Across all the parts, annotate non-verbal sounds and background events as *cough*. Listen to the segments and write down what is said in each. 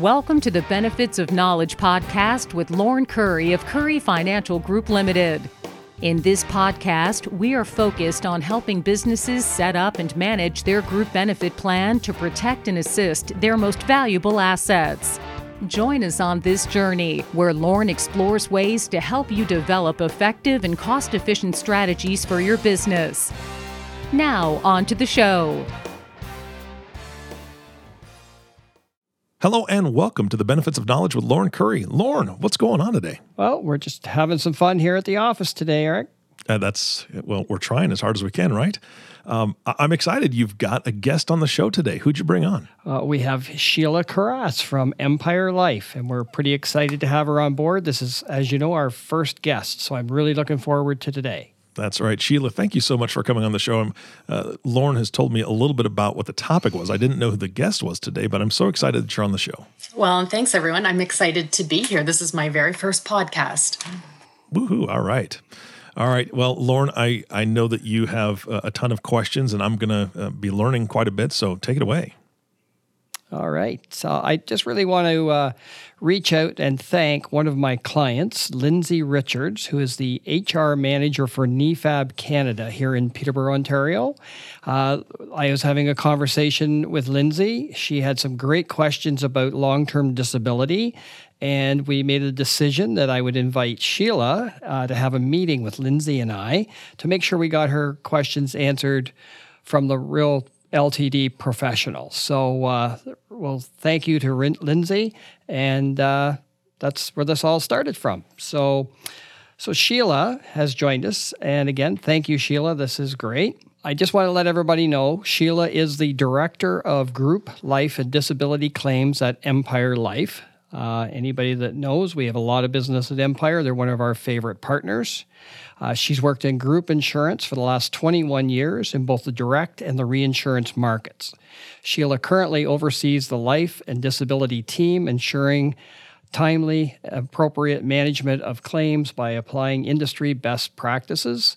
Welcome to the Benefits of Knowledge podcast with Lauren Curry of Curry Financial Group Limited. In this podcast, we are focused on helping businesses set up and manage their group benefit plan to protect and assist their most valuable assets. Join us on this journey where Lauren explores ways to help you develop effective and cost efficient strategies for your business. Now, on to the show. Hello and welcome to the Benefits of Knowledge with Lauren Curry. Lauren, what's going on today? Well, we're just having some fun here at the office today, Eric. Uh, that's, well, we're trying as hard as we can, right? Um, I- am excited you've got a guest on the show today. Who'd you bring on? Uh, we have Sheila Carras from Empire Life, and we're pretty excited to have her on board. This is, as you know, our first guest, so I'm really looking forward to today. That's right. Sheila, thank you so much for coming on the show. Uh, Lauren has told me a little bit about what the topic was. I didn't know who the guest was today, but I'm so excited that you're on the show. Well, and thanks, everyone. I'm excited to be here. This is my very first podcast. Woohoo. All right. All right. Well, Lauren, I, I know that you have a ton of questions, and I'm going to uh, be learning quite a bit. So take it away. All right. So I just really want to uh, reach out and thank one of my clients, Lindsay Richards, who is the HR manager for NEFAB Canada here in Peterborough, Ontario. Uh, I was having a conversation with Lindsay. She had some great questions about long term disability. And we made a decision that I would invite Sheila uh, to have a meeting with Lindsay and I to make sure we got her questions answered from the real LTD professional. So, uh, well, thank you to Lindsay, and uh, that's where this all started from. So, so Sheila has joined us, and again, thank you, Sheila. This is great. I just want to let everybody know Sheila is the director of group life and disability claims at Empire Life. Uh, anybody that knows, we have a lot of business at Empire. They're one of our favorite partners. Uh, she's worked in group insurance for the last 21 years in both the direct and the reinsurance markets. Sheila currently oversees the life and disability team, ensuring timely, appropriate management of claims by applying industry best practices.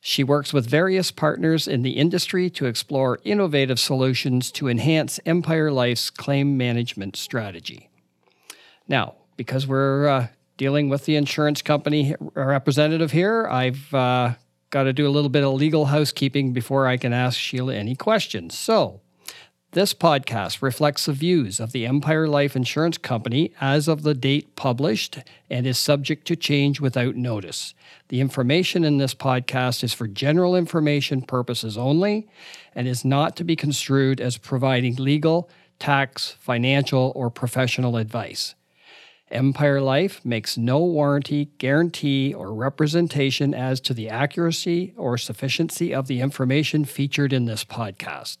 She works with various partners in the industry to explore innovative solutions to enhance Empire Life's claim management strategy. Now, because we're uh, dealing with the insurance company representative here, I've uh, got to do a little bit of legal housekeeping before I can ask Sheila any questions. So, this podcast reflects the views of the Empire Life Insurance Company as of the date published and is subject to change without notice. The information in this podcast is for general information purposes only and is not to be construed as providing legal, tax, financial, or professional advice. Empire Life makes no warranty, guarantee, or representation as to the accuracy or sufficiency of the information featured in this podcast.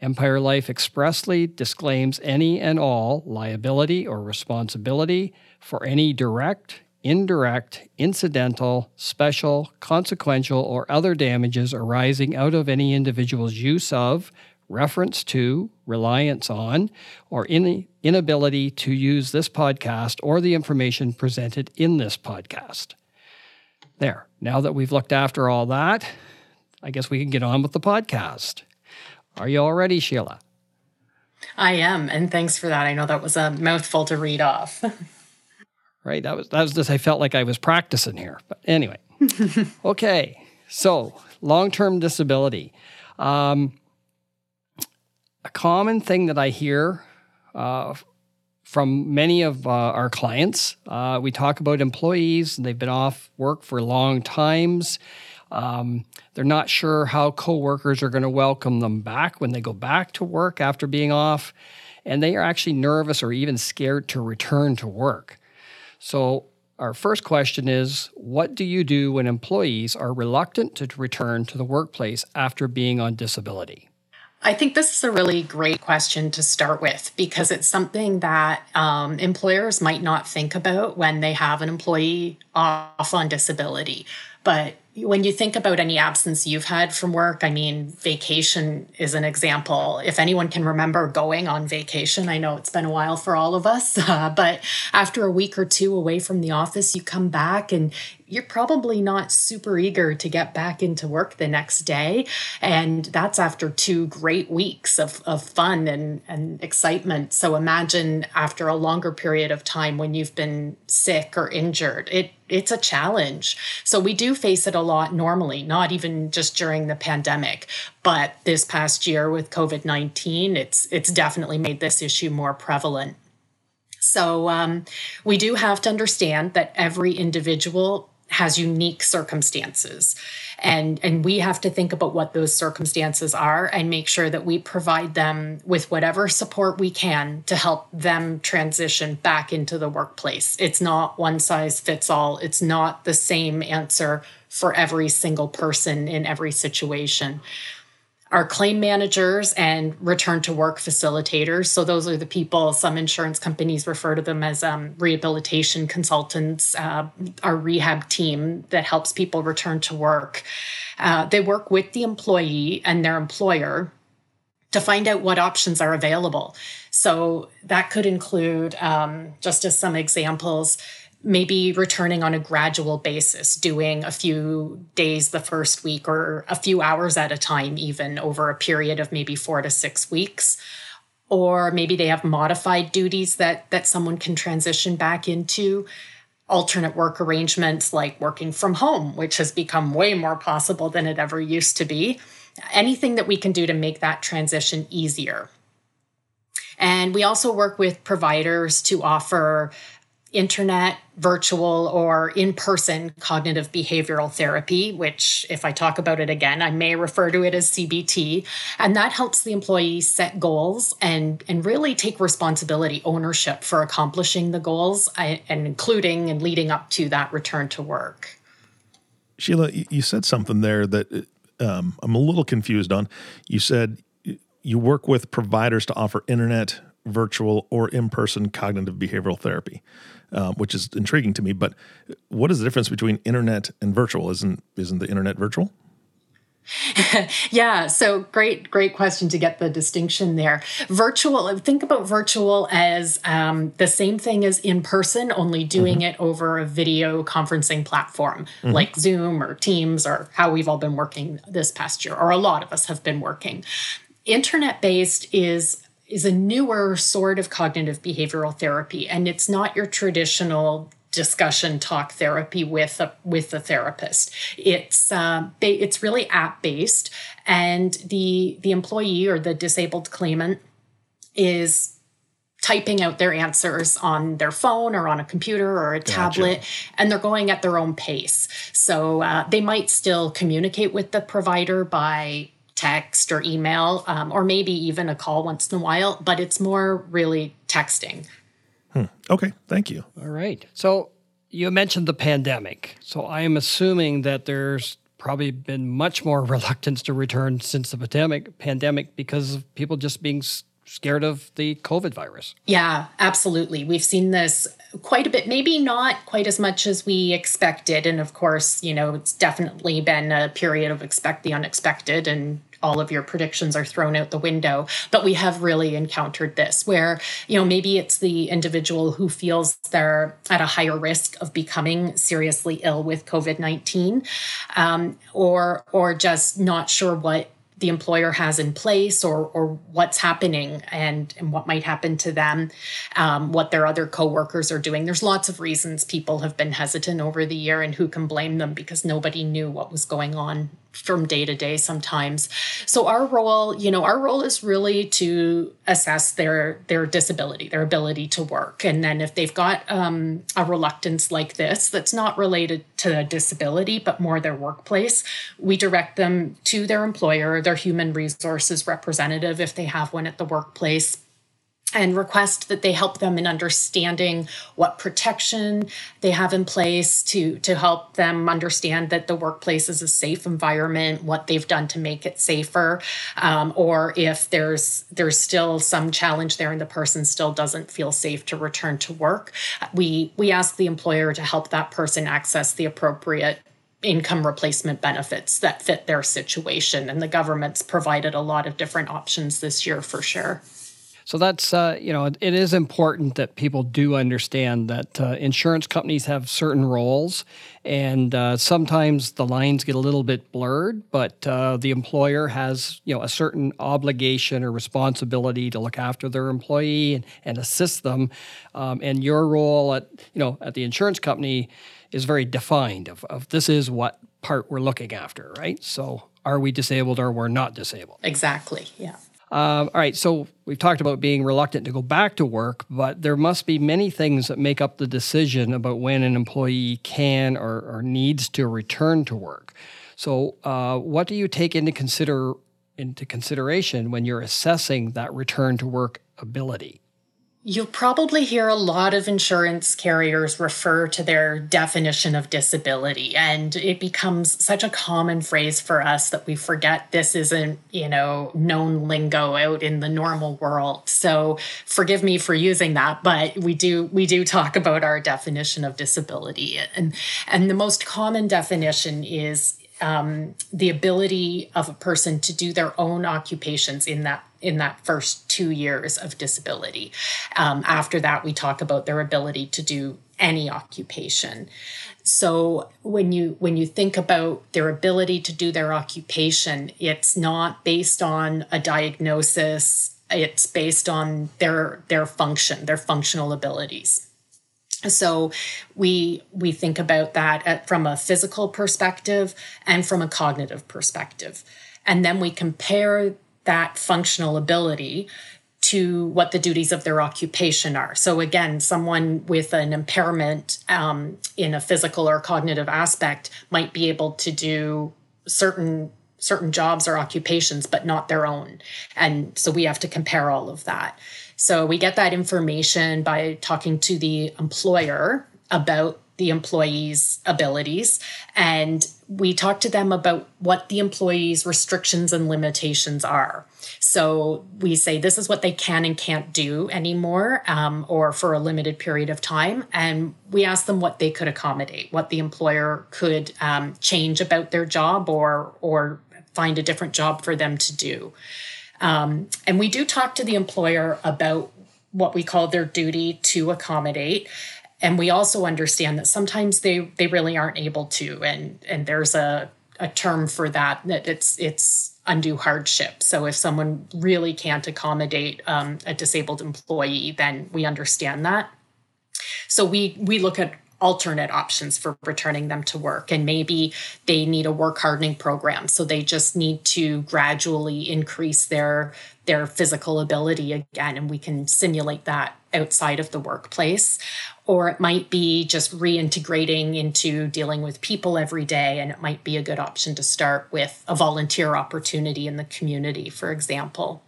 Empire Life expressly disclaims any and all liability or responsibility for any direct, indirect, incidental, special, consequential, or other damages arising out of any individual's use of, reference to, reliance on, or in, inability to use this podcast or the information presented in this podcast. There, now that we've looked after all that, I guess we can get on with the podcast. Are you all ready, Sheila? I am, and thanks for that. I know that was a mouthful to read off. *laughs* right, that was that was just I felt like I was practicing here. But anyway, *laughs* okay. So long-term disability. Um, a common thing that I hear uh, from many of uh, our clients, uh, we talk about employees and they've been off work for long times. Um, they're not sure how coworkers are going to welcome them back when they go back to work after being off, and they are actually nervous or even scared to return to work. So, our first question is What do you do when employees are reluctant to return to the workplace after being on disability? I think this is a really great question to start with because it's something that um, employers might not think about when they have an employee off on disability. But when you think about any absence you've had from work, I mean, vacation is an example. If anyone can remember going on vacation, I know it's been a while for all of us, uh, *laughs* but after a week or two away from the office, you come back and you're probably not super eager to get back into work the next day. And that's after two great weeks of, of fun and, and excitement. So imagine after a longer period of time when you've been sick or injured, it it's a challenge. So we do face it a lot normally, not even just during the pandemic, but this past year with COVID-19, it's it's definitely made this issue more prevalent. So um, we do have to understand that every individual has unique circumstances. And and we have to think about what those circumstances are and make sure that we provide them with whatever support we can to help them transition back into the workplace. It's not one size fits all. It's not the same answer for every single person in every situation our claim managers and return to work facilitators. So, those are the people, some insurance companies refer to them as um, rehabilitation consultants, uh, our rehab team that helps people return to work. Uh, they work with the employee and their employer to find out what options are available. So, that could include, um, just as some examples, maybe returning on a gradual basis, doing a few days the first week or a few hours at a time, even over a period of maybe four to six weeks. Or maybe they have modified duties that, that someone can transition back into. Alternate work arrangements like working from home, which has become way more possible than it ever used to be. Anything that we can do to make that transition easier. And we also work with providers to offer internet, virtual, or in person cognitive behavioral therapy, which, if I talk about it again, I may refer to it as CBT. And that helps the employee set goals and, and really take responsibility, ownership for accomplishing the goals and including and leading up to that return to work. Sheila, you said something there that um, I'm a little confused on. You said you work with providers to offer internet, virtual, or in person cognitive behavioral therapy um, which is intriguing to me. But what is the difference between internet and virtual? Isn't isn't the internet virtual? *laughs* yeah, so great, great question to get the distinction there. Virtual, think about virtual as um, the same thing as in person, only doing mm-hmm. it over a video conferencing platform mm-hmm. like Zoom or Teams or how we've all been working this past year, or a lot of us have been working. Internet based is is a newer sort of cognitive behavioral therapy, and it's not your traditional discussion talk therapy with a with a therapist. It's uh, it's really app based, and the the employee or the disabled claimant is typing out their answers on their phone or on a computer or a gotcha. tablet and they're going at their own pace so uh, they might still communicate with the provider by text or email, um, or maybe even a call once in a while, but it's more really texting. Hmm. Okay, thank you. All right. So you mentioned the pandemic. So I am assuming that there's probably been much more *laughs* reluctance to return since the pandemic pandemic because of people just being scared of the COVID virus. Yeah, absolutely. We've seen this quite a bit, maybe not quite as much as we expected. And of course, you know, it's definitely been a period of expect the unexpected and all of your predictions are thrown out the window. But we have really encountered this where, you know, maybe it's the individual who feels they're at a higher risk of becoming seriously ill with COVID 19 um, or, or just not sure what the employer has in place or or what's happening and and what might happen to them um, what their other coworkers are doing. There's lots of reasons people have been hesitant over the year and who can blame them because nobody knew what was going on from day to day sometimes. So our role you know our role is really to assess their their disability their ability to work. And then if they've got um, a reluctance like this that's not related to a disability but more their workplace we direct them to their employer their human resources representative if they have one at the workplace and request that they help them in understanding what protection they have in place to to help them understand that the workplace is a safe environment what they've done to make it safer um, or if there's there's still some challenge there and the person still doesn't feel safe to return to work we we ask the employer to help that person access the appropriate income replacement benefits that fit their situation. And the government's provided a lot of different options this year for sure So that's uh, you know it is important that people do understand that uh, insurance companies have certain roles, and uh, sometimes the lines get a little bit blurred. But uh, the employer has you know a certain obligation or responsibility to look after their employee and, and assist them. Um, and your role at you know at the insurance company is very defined. Of, of this is what part we're looking after, right? So are we disabled or we're not disabled? Exactly. Yeah. Um, all right, so we've talked about being reluctant to go back to work, but there must be many things that make up the decision about when an employee can or, or needs to return to work. So, uh, what do you take into consider into consideration when you're assessing that return to work ability? You'll probably hear a lot of insurance carriers refer to their definition of disability, and it becomes such a common phrase for us that we forget this isn't, you know, known lingo out in the normal world. So forgive me for using that, but we do we do talk about our definition of disability, and and the most common definition is um, the ability of a person to do their own occupations in that in that first two years of disability. Um, after that, we talk about their ability to do any occupation. So when you when you think about their ability to do their occupation, it's not based on a diagnosis. It's based on their their function, their functional abilities. So we we think about that at, from a physical perspective and from a cognitive perspective. And then we compare that functional ability to what the duties of their occupation are. So, again, someone with an impairment um, in a physical or cognitive aspect might be able to do certain certain jobs or occupations but not their own and so we have to compare all of that so we get that information by talking to the employer about the employee's abilities and we talk to them about what the employee's restrictions and limitations are. So we say this is what they can and can't do anymore um, or for a limited period of time. And we ask them what they could accommodate, what the employer could um, change about their job or, or find a different job for them to do. Um, and we do talk to the employer about what we call their duty to accommodate and we also understand that sometimes they they really aren't able to and and there's a a term for that that it's it's undue hardship. So if someone really can't accommodate um, a disabled employee then we understand that. So we we look at alternate options for returning them to work. And maybe they need a work hardening program. So they just need to gradually increase their their physical ability again. And we can simulate that outside of the workplace. Or it might be just reintegrating into dealing with people every day. And it might be a good option to start with a volunteer opportunity in the community, for example.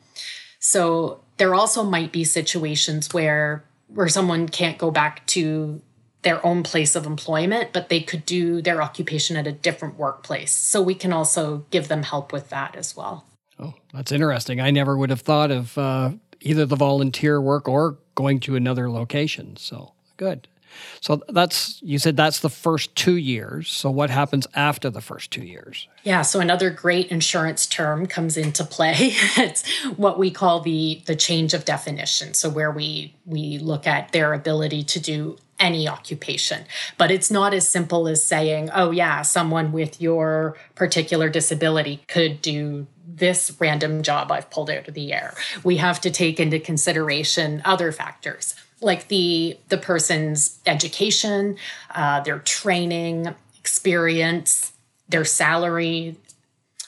So there also might be situations where where someone can't go back to their own place of employment, but they could do their occupation at a different workplace. So we can also give them help with that as well. Oh, that's interesting. I never would have thought of uh, either the volunteer work or going to another location. So good. So that's you said that's the first two years. So what happens after the first two years? Yeah, so another great insurance term comes into play. *laughs* it's what we call the the change of definition. So where we we look at their ability to do any occupation. But it's not as simple as saying, oh, yeah, someone with your particular disability could do this random job I've pulled out of the air. We have to take into consideration other factors like the the person's education, uh, their training, experience, their salary,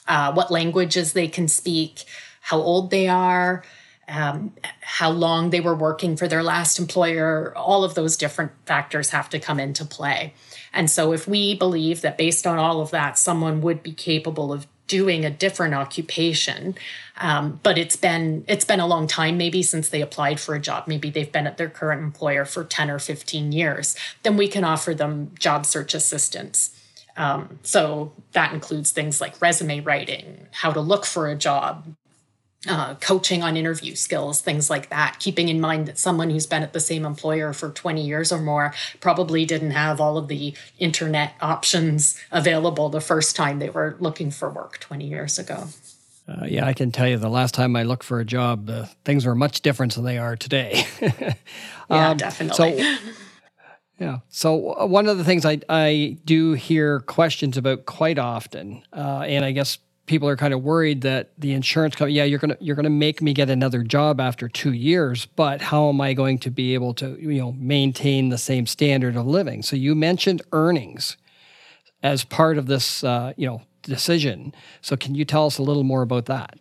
uh, what languages they can speak, how old they are, um, how long they were working for their last employer, all of those different factors have to come into play. And so, if we believe that based on all of that, someone would be capable of doing a different occupation, um, but it's been it's been a long time, maybe since they applied for a job. Maybe they've been at their current employer for ten or fifteen years. Then we can offer them job search assistance. Um, so that includes things like resume writing, how to look for a job, uh, coaching on interview skills, things like that, keeping in mind that someone who's been at the same employer for 20 years or more probably didn't have all of the internet options available the first time they were looking for work 20 years ago. Uh, yeah, I can tell you the last time I looked for a job, uh, things were much different than they are today. *laughs* yeah, um, definitely. So, *laughs* yeah. So uh, one of the things I, I do hear questions about quite often, uh, and I guess people are kind of worried that the insurance company, yeah, you're gonna you're gonna make me get another job after two years, but how am I going to be able to you know maintain the same standard of living? So you mentioned earnings as part of this uh, you know decision. So can you tell us a little more about that?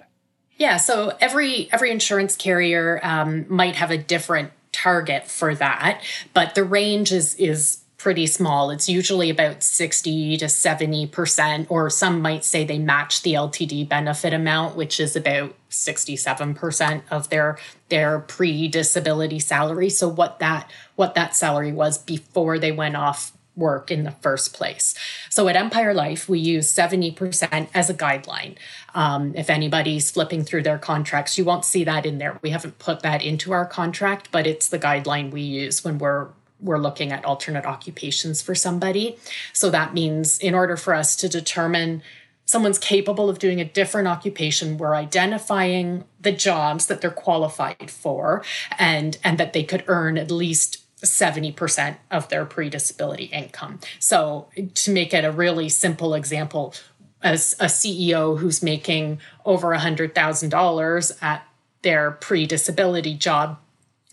Yeah, so every every insurance carrier um, might have a different target for that, but the range is is pretty small. It's usually about 60 to 70%, or some might say they match the LTD benefit amount, which is about 67% of their their pre-disability salary. So what that what that salary was before they went off work in the first place. So at Empire Life, we use 70% as a guideline. Um, if anybody's flipping through their contracts, you won't see that in there. We haven't put that into our contract, but it's the guideline we use when we're we're looking at alternate occupations for somebody. So that means in order for us to determine someone's capable of doing a different occupation, we're identifying the jobs that they're qualified for and and that they could earn at least 70% of their pre-disability income. So to make it a really simple example, as a CEO who's making over $100,000 at their pre-disability job,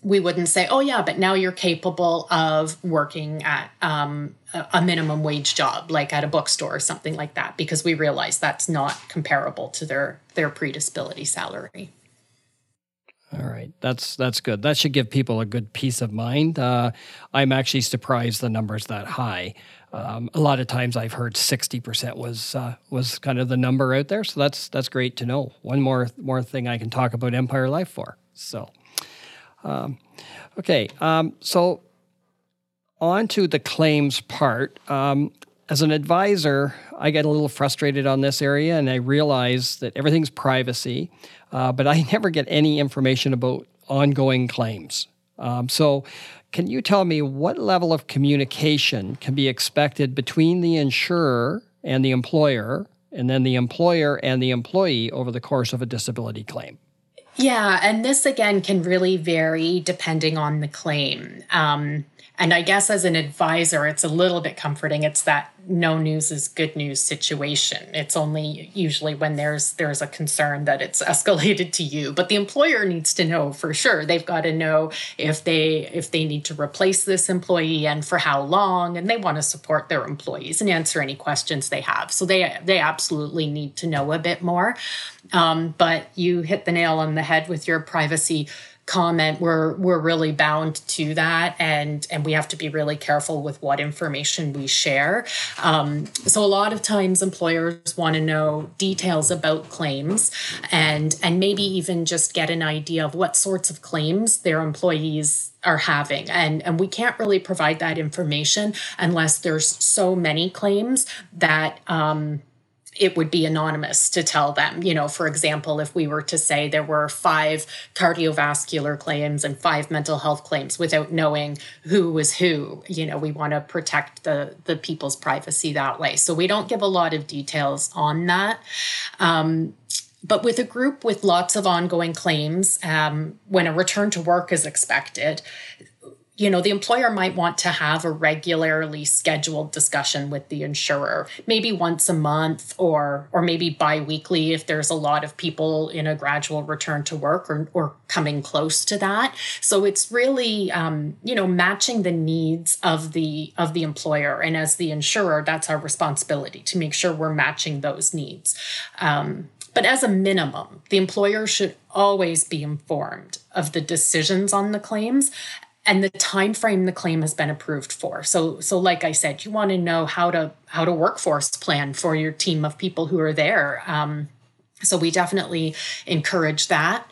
we wouldn't say, oh yeah, but now you're capable of working at um, a minimum wage job, like at a bookstore or something like that, because we realize that's not comparable to their their pre-disability salary. All right, that's that's good. That should give people a good peace of mind. Uh, I'm actually surprised the number's that high. Um, a lot of times I've heard 60% was uh, was kind of the number out there, so that's that's great to know. One more more thing I can talk about Empire Life for. So, um, okay, um, so on to the claims part. Um, as an advisor, I get a little frustrated on this area, and I realize that everything's privacy uh, but I *laughs* never get any information about ongoing claims. Um, so, can you tell me what level of communication can be expected between the insurer and the employer, and then the employer and the employee over the course of a disability claim? Yeah, and this again can really vary depending on the claim. Um, and I guess as an advisor, it's a little bit comforting. It's that no news is good news situation. It's only usually when there's there's a concern that it's *laughs* escalated to you. But the employer needs to know for sure. They've got to know if they if they need to replace this employee and for how long, and they want to support their employees and answer any questions they have. So they they absolutely need to know a bit more. Um, but you hit the nail on the head with your privacy comment we're we're really bound to that and and we have to be really careful with what information we share. Um, so a lot of times employers want to know details about claims and and maybe even just get an idea of what sorts of claims their employees are having. And and we can't really provide that information unless there's so many claims that um, it would be anonymous to tell them. You know, for example, if we were to say there were five cardiovascular claims and five mental health claims without knowing who was who, you know, we want to protect the the people's privacy that way. So we don't give a lot of details on that. Um, but with a group with lots of ongoing claims, um, when a return to work is expected, you know the employer might want to have a regularly scheduled discussion with the insurer maybe once a month or or maybe biweekly if there's a lot of people in a gradual return to work or, or coming close to that. So it's really um, you know matching the needs of the of the employer. And as the insurer that's our responsibility to make sure we're matching those needs. Um, but as a minimum, the employer should always be informed of the decisions on the claims and the time frame the claim has been approved for. So so like i said you want to know how to how to workforce plan for your team of people who are there. Um, so we definitely encourage that.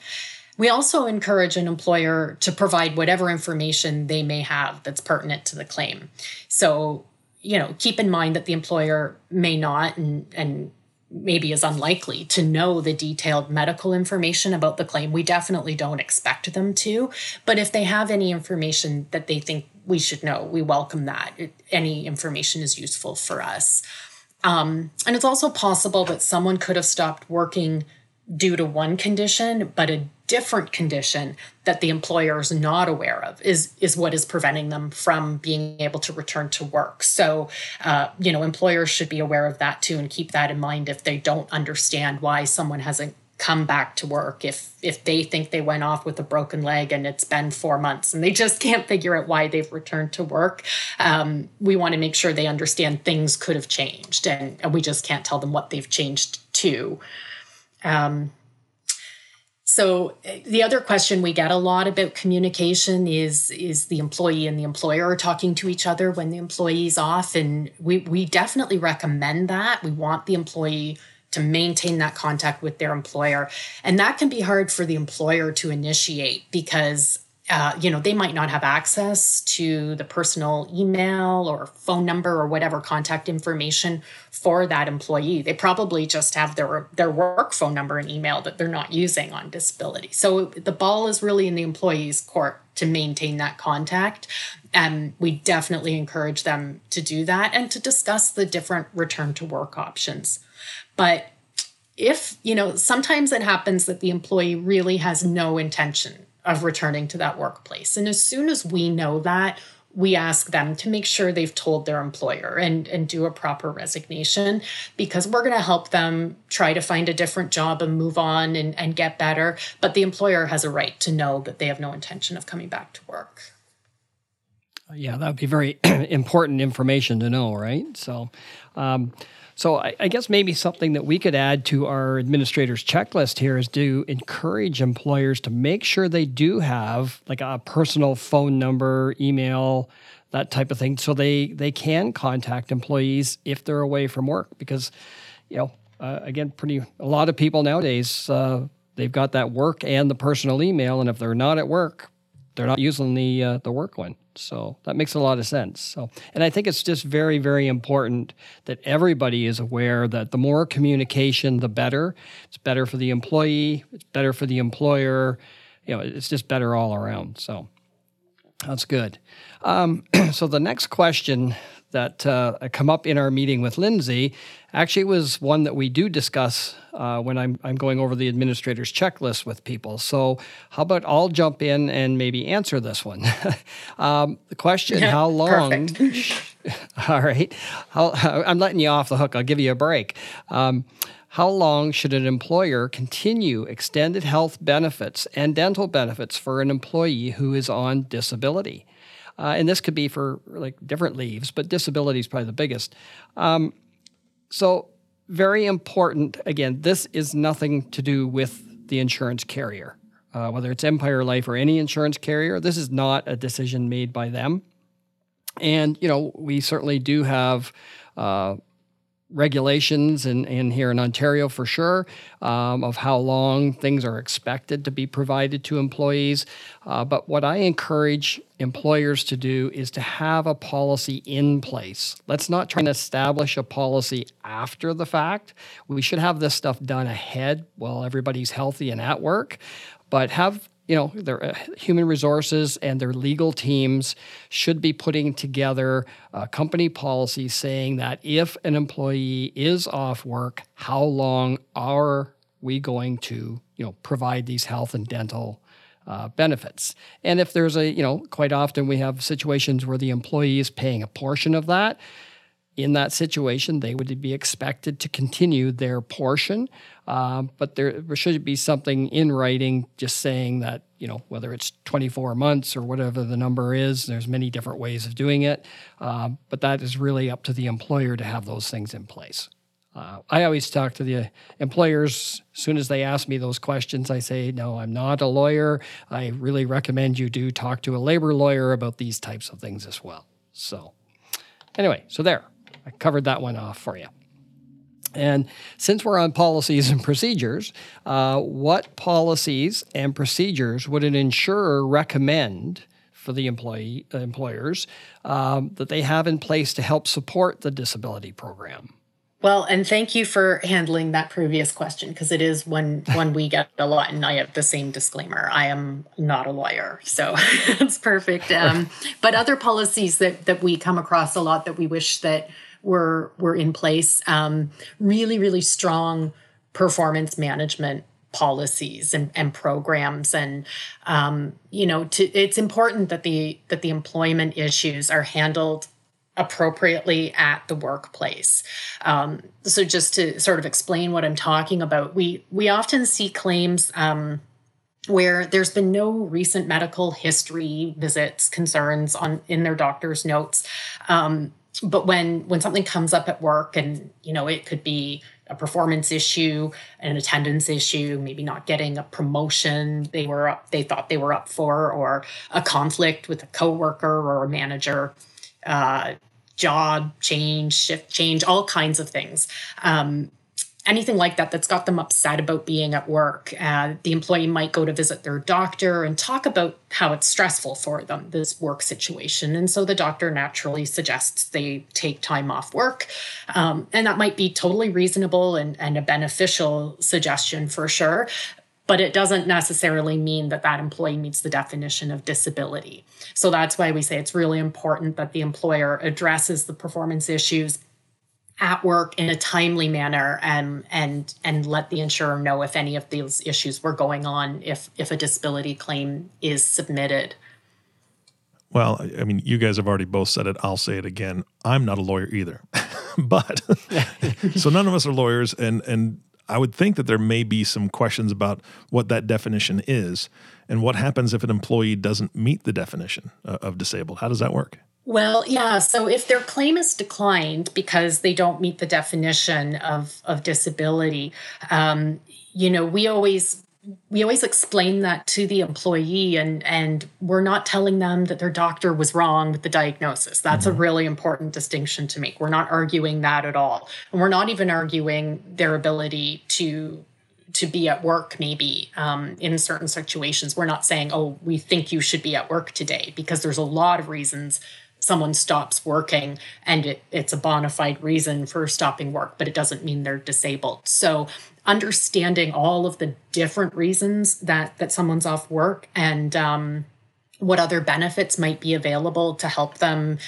We also encourage an employer to provide whatever information they may have that's pertinent to the claim. So you know keep in mind that the employer may not and and maybe is unlikely to know the detailed medical information about the claim. We definitely don't expect them to. But if they have any information that they think we should know, we welcome that. any information is useful for us. Um, and it's also possible that someone could have stopped working due to one condition, but a different condition that the employer is not aware of is is what is preventing them from being able to return to work. So, uh, you know, employers should be aware of that too and keep that in mind if they don't understand why someone hasn't come back to work if if they think they went off with a broken leg and it's been four months and they just can't figure out why they've returned to work um, we want to make sure they understand things could have changed and, and we just can't tell them what they've changed to um, so the other question we get a lot about communication is is the employee and the employer talking to each other when the employee's off and we we definitely recommend that. We want the employee to maintain that contact with their employer and that can be hard for the employer to initiate because uh, you know, they might not have access to the personal email or phone number or whatever contact information for that employee. They probably just have their their work phone number and email that they're not using on disability. So the ball is really in the employee's court to maintain that contact. And we definitely encourage them to do that and to discuss the different return to work options. But if, you know, sometimes it happens that the employee really has no intention of returning to that workplace. And as soon as we know that, we ask them to make sure they've told their employer and, and do a proper resignation because we're going to help them try to find a different job and move on and, and get better. But the employer has a right to know that they have no intention of coming back to work. Yeah, that would be very *clears throat* important information to know, right? So, um, so I, I, guess maybe something that we could add to our administrators checklist here is to encourage employers to make sure they do have like a personal phone number, email, that type of thing, so they they can contact employees if they're away from work. Because, you know, uh, again, pretty a lot of people nowadays uh, they've got that work and the personal email, and if they're not at work, they're not using the uh, the work one. So that makes a lot of sense. So, and I think it's just very, very important that everybody is aware that the more communication, the better. It's better for the employee. It's better for the employer. You know, it's just better all around. So that's good. Um, *clears throat* so the next question that uh, come up in our meeting with Lindsay actually was one that we do discuss uh, when I'm, I'm going over the administrator's checklist with people. So, how about I'll jump in and maybe answer this one? *laughs* um, the question yeah, How long? *laughs* all right. How, I'm letting you off the hook. I'll give you a break. Um, how long should an employer continue extended health benefits and dental benefits for an employee who is on disability? Uh, and this could be for like different leaves, but disability is probably the biggest. Um, so, very important. Again, this is nothing to do with the insurance carrier, uh, whether it's Empire Life or any insurance carrier. This is not a decision made by them. And, you know, we certainly do have uh, regulations in, in here in Ontario for sure um, of how long things are expected to be provided to employees. Uh, but what I encourage employers to do is to have a policy in place. Let's not try to establish a policy after the fact. We should have this stuff done ahead while everybody's healthy and at work. But have you know, their uh, human resources and their legal teams should be putting together a company policy saying that if an employee is off work, how long are we going to, you know, provide these health and dental uh, benefits. And if there's a, you know, quite often we have situations where the employee is paying a portion of that in that situation, they would be expected to continue their portion. Um, but there should be something in writing just saying that, you know, whether it's 24 months or whatever the number is, there's many different ways of doing it. Um, but that is really up to the employer to have those things in place. Uh, I always talk to the employers as soon as they ask me those questions. I say, No, I'm not a lawyer. I really recommend you do talk to a labor lawyer about these types of things as well. So, anyway, so there. I covered that one off for you. And since we're on policies and procedures, uh, what policies and procedures would an insurer recommend for the employee employers um, that they have in place to help support the disability program? Well, and thank you for handling that previous question because it is one one we get a lot, and I have the same disclaimer. I am not a lawyer, so *laughs* it's perfect. Um, but other policies that that we come across a lot that we wish that were were in place. Um, really, really strong performance management policies and, and programs and um, you know to, it's important that the that the employment issues are handled appropriately at the workplace um, so just to sort of explain what i'm talking about we we often see claims um, where there's been no recent medical history visits concerns on in their doctor's notes um, but when when something comes up at work and you know it could be a performance issue an attendance issue maybe not getting a promotion they were up they thought they were up for or a conflict with a coworker or a manager uh, job change shift change all kinds of things. Um, anything like that that's got them upset about being at work. Uh, the employee might go to visit their doctor and talk about how it's stressful for them, this work situation. And so the doctor naturally suggests they take time off work. Um, and that might be totally reasonable and, and a beneficial suggestion for sure. But it doesn't necessarily mean that that employee meets the definition of disability. So that's why we say it's really important that the employer addresses the performance issues at work in a timely manner and and and let the insurer know if any of these issues were going on if if a disability claim is submitted. Well i mean you guys have already both said it. I'll say it again. I'm not a lawyer either *laughs* but *laughs* so none of us are lawyers and and i would think that there may be some questions about what that definition is and what happens if an employee doesn't meet the definition uh, of disabled. How does that work well, yeah. So if their claim is declined because they don't meet the definition of of disability, um, you know, we always we always explain that to the employee and and we're not telling them that their doctor was wrong with the diagnosis that's mm-hmm. a really important distinction to make we're not arguing that at all and we're not even arguing their ability to to be at work maybe um, in certain situations we're not saying oh we think you should be at work today because there's a lot of reasons someone stops working and it, it's a bona fide reason for stopping work, but it doesn't mean they're disabled. So understanding all of the different reasons that that someone's off work and um, what other benefits might be available to help them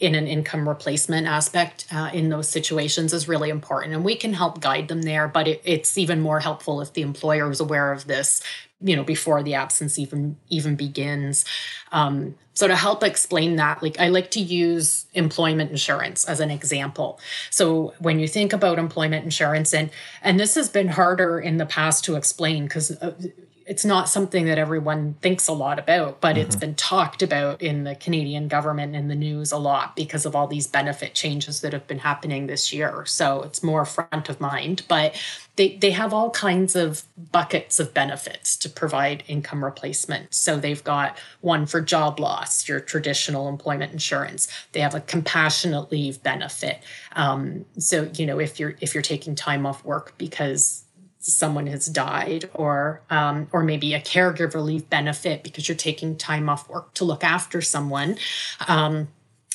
in an income replacement aspect uh, in those situations is really important and we can help guide them there but it, it's even more helpful if the employer is aware of this you know before the absence even even begins. Um, so to help explain that like i like to use employment insurance as an example. So when you think about employment insurance and and this has been harder in the past to explain because it's not something that everyone thinks a lot about, but mm-hmm. it's been talked about in the Canadian government and the news a lot because of all these benefit changes that have been happening this year. So it's more front of mind, but they, they have all kinds of buckets of benefits to provide income replacement. So they've got one for job loss, your traditional employment insurance. They have a compassionate leave benefit. Um, so you know if you're if you're taking time off work because someone has died or um, or maybe a caregiver leave benefit because you're taking time off work to look after someone um,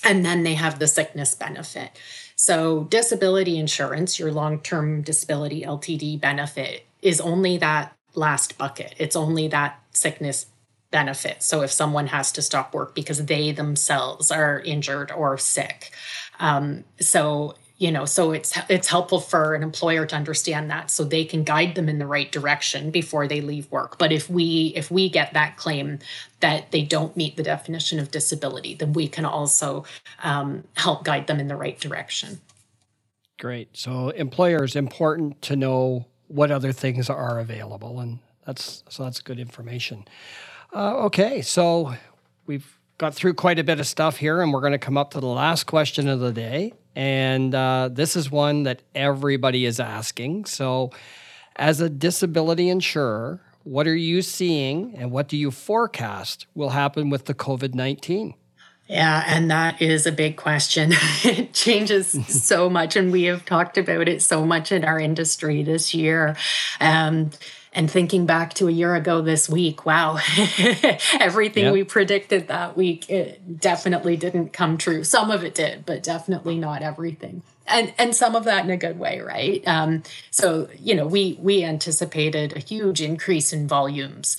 and then they have the sickness benefit. So disability insurance your long-term disability ltd benefit is only that last bucket. It's only that sickness benefit. So if someone has to stop work because they themselves are injured or sick. Um, so you know so it's it's helpful for an employer to understand that so they can guide them in the right direction before they leave work. But if we if we get that claim that they don't meet the definition of disability then we can also um, help guide them in the right direction. Great. So employers important to know what other things are available and that's so that's good information. Uh, okay so we've got through quite a bit of stuff here and we're going to come up to the last question of the day and uh, this is one that everybody is asking. So, as a disability insurer, what are you seeing and what do you forecast will happen with the COVID 19? Yeah, and that is a big question. *laughs* it changes *laughs* so much, and we have talked about it so much in our industry this year. Um, and thinking back to a year ago this week, wow, *laughs* everything yep. we predicted that week it definitely didn't come true. Some of it did, but definitely not everything. And and some of that in a good way, right? Um, so you know, we we anticipated a huge increase in volumes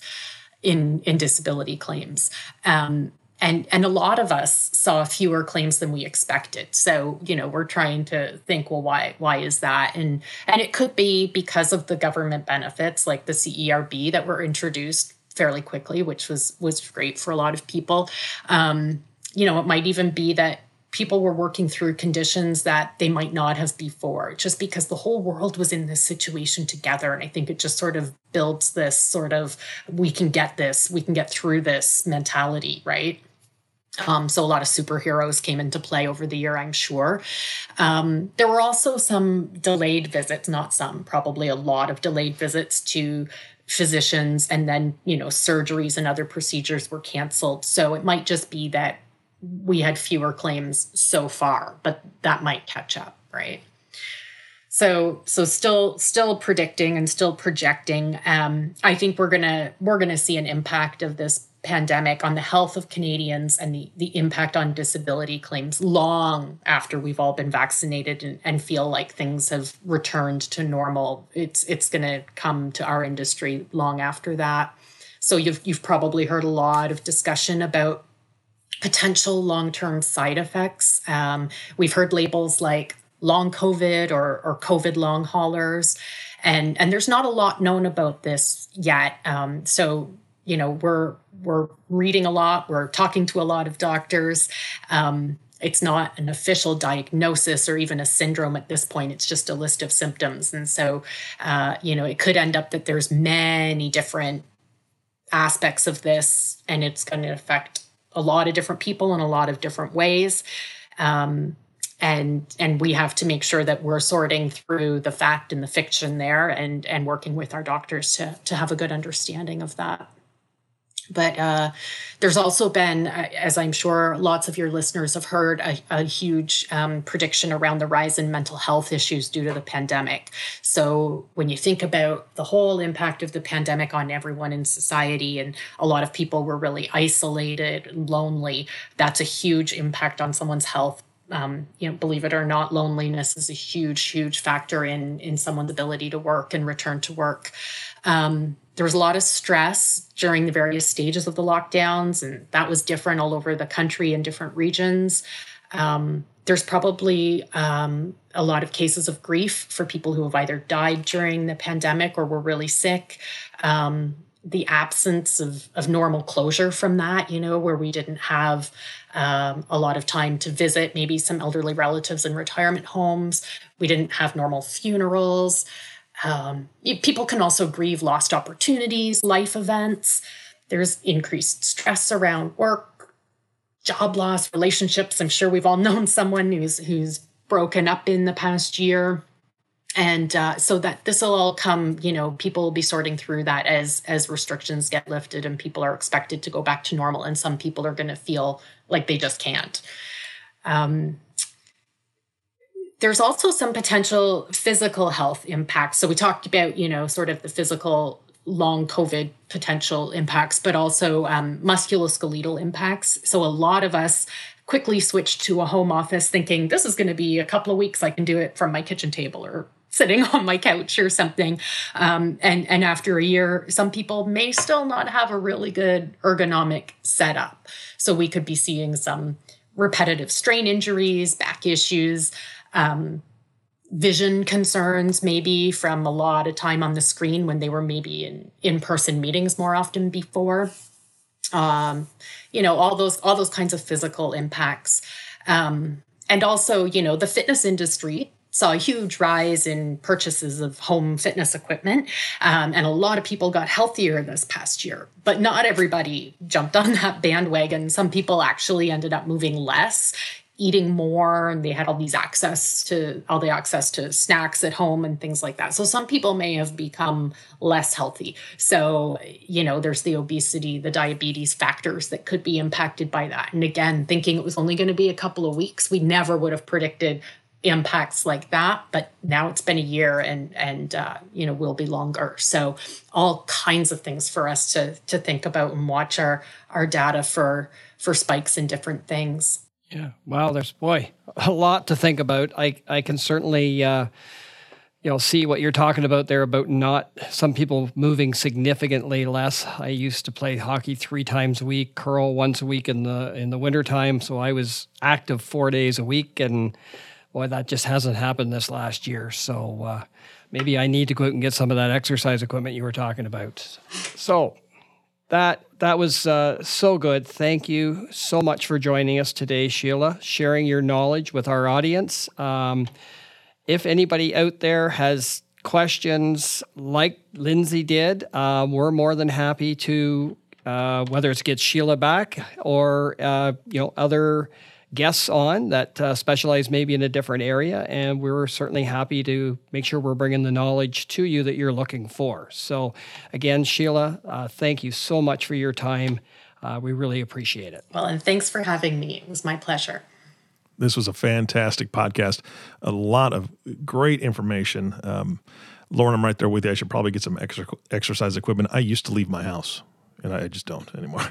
in in disability claims. Um, and and a lot of us saw fewer claims than we expected so you know we're trying to think well why why is that and and it could be because of the government benefits like the CERB that were introduced fairly quickly which was was great for a lot of people um, you know it might even be that people were working through conditions that they might not have before, just because the whole world was in this situation together. And I think it just sort of builds this sort of we can get this, we can get through this mentality, right? Um, so a lot of superheroes came into play over the year, I'm sure. Um, there were also some delayed visits, not some, probably a lot of delayed visits to physicians, and then you know surgeries and other procedures were canceled. So it might just be that we had fewer claims so far, but that might catch up, right? So so still still predicting and still projecting. Um, I think we're gonna we're gonna see an impact of this pandemic on the health of Canadians and the, the impact on disability claims long after we've all been vaccinated and, and feel like things have returned to normal. It's it's gonna come to our industry long after that. So you've you've probably heard a lot of discussion about potential long term side effects. Um, we've heard labels like long COVID or, or COVID long haulers. And, and there's not a lot known about this yet. Um, so, you know, we're, we're reading a lot, we're talking to a lot of doctors. Um, it's not an official diagnosis or even a syndrome at this point. It's just a list of symptoms. And so, uh, you know, it could end up that there's many different aspects of this and it's going to affect a lot of different people in a lot of different ways. Um, and and we have to make sure that we're sorting through the fact and the fiction there and and working with our doctors to to have a good understanding of that. But uh, there's also been, uh, as I'm sure lots of your listeners have heard, a, a huge um, prediction around the rise in mental health issues due to the pandemic. So when you think about the whole impact of the pandemic on everyone in society, and a lot of people were really isolated, lonely, that's a huge impact on someone's health um, you know, believe it or not, loneliness is a huge, huge factor in in someone's ability to work and return to work. Um, there was a lot of stress during the various stages of the lockdowns, and that was different all over the country in different regions. Um, there's probably um, a lot of cases of grief for people who have either died during the pandemic or were really sick. Um, the absence of, of normal closure from that, you know, where we didn't have um, a lot of time to visit maybe some elderly relatives in retirement homes. We didn't have normal funerals. Um, people can also grieve lost opportunities, life events. There's increased stress around work, job loss, relationships. I'm sure we've all *laughs* known someone who's who's broken up in the past year, and uh, so that this will all come. You know, people will be sorting through that as as restrictions get lifted and people are expected to go back to normal, and some people are going to feel like they just can't. Um, there's also some potential physical health impacts. So we talked about, you know, sort of the physical long COVID potential impacts, but also um, musculoskeletal impacts. So a lot of us quickly switched to a home office thinking this is going to be a couple of weeks. I can do it from my kitchen table or sitting *laughs* on my couch or something. Um, and, and after a year, some people may still not have a really good ergonomic setup. So we could be seeing some repetitive strain injuries, back issues um, vision concerns, maybe from a lot of time on the screen when they were maybe in in person meetings more often before. Um, you know, all those all those kinds of physical impacts, um, and also you know the fitness industry saw a huge rise in purchases of home fitness equipment. Um, and a lot of people got healthier this past year, but not everybody jumped on that *laughs* bandwagon. Some people actually ended up moving less eating more and they had all these access to all the access to snacks at home and things like that. So some people may have become less healthy. So, you know, there's the obesity, the diabetes factors that could be impacted by that. And again, thinking it was only going to be a couple of weeks, we never would have predicted impacts like that but now it's been a year and and uh, you know will be longer so all kinds of things for us to to think about and watch our our data for for spikes in different things yeah. Wow. There's boy a lot to think about. I I can certainly uh, you know see what you're talking about there about not some people moving significantly less i used to play hockey three times a week curl once a week in the in the wintertime so i was active four days a week and boy that just hasn't happened this last year so uh, maybe i need to go out and get some of that exercise equipment you were talking about so that that was uh, so good. Thank you so much for joining us today, Sheila, sharing your knowledge with our audience. Um, if anybody out there has questions like Lindsay did, uh, we're more than happy to, uh, whether it's get Sheila back or uh, you know other guests on that uh, specialize maybe in a different area, and we're certainly happy to make sure we're bringing the knowledge to you that you're looking for. So, again, Sheila, uh, thank you so much for your time. Uh, we really appreciate it. Well, and thanks for having me. It was my pleasure. This was a fantastic podcast. A lot of great information. Um, Lauren, I'm right there with you. I should probably get some extra exercise equipment. I used to leave my house and I just don't anymore.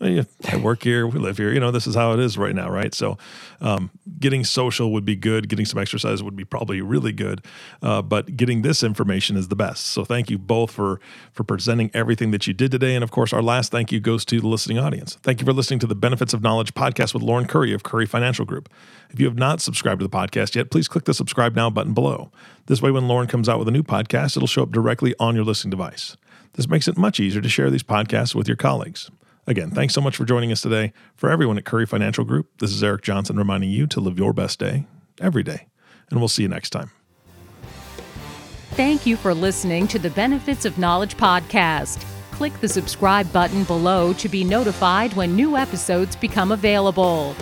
*laughs* I work here, we live here. You know, this is how it is right now, right? So, um, getting social would be good. Getting some exercise would be probably really good. Uh, but getting this information is the best. So, thank you both for for presenting everything that you did today. And of course, our last thank you goes to the listening audience. Thank you for listening to the Benefits of Knowledge podcast with Lauren Curry of Curry Financial Group. If you have not subscribed to the podcast yet, please click the subscribe now button below. This way, when Lauren comes out with a new podcast, it'll show up directly on your listening device. This makes it much easier to share these podcasts with your colleagues. Again, thanks so much for joining us today. For everyone at Curry Financial Group, this is Eric Johnson reminding you to live your best day every day. And we'll see you next time. Thank you for listening to the Benefits of Knowledge podcast. Click the subscribe button below to be notified when new episodes become available.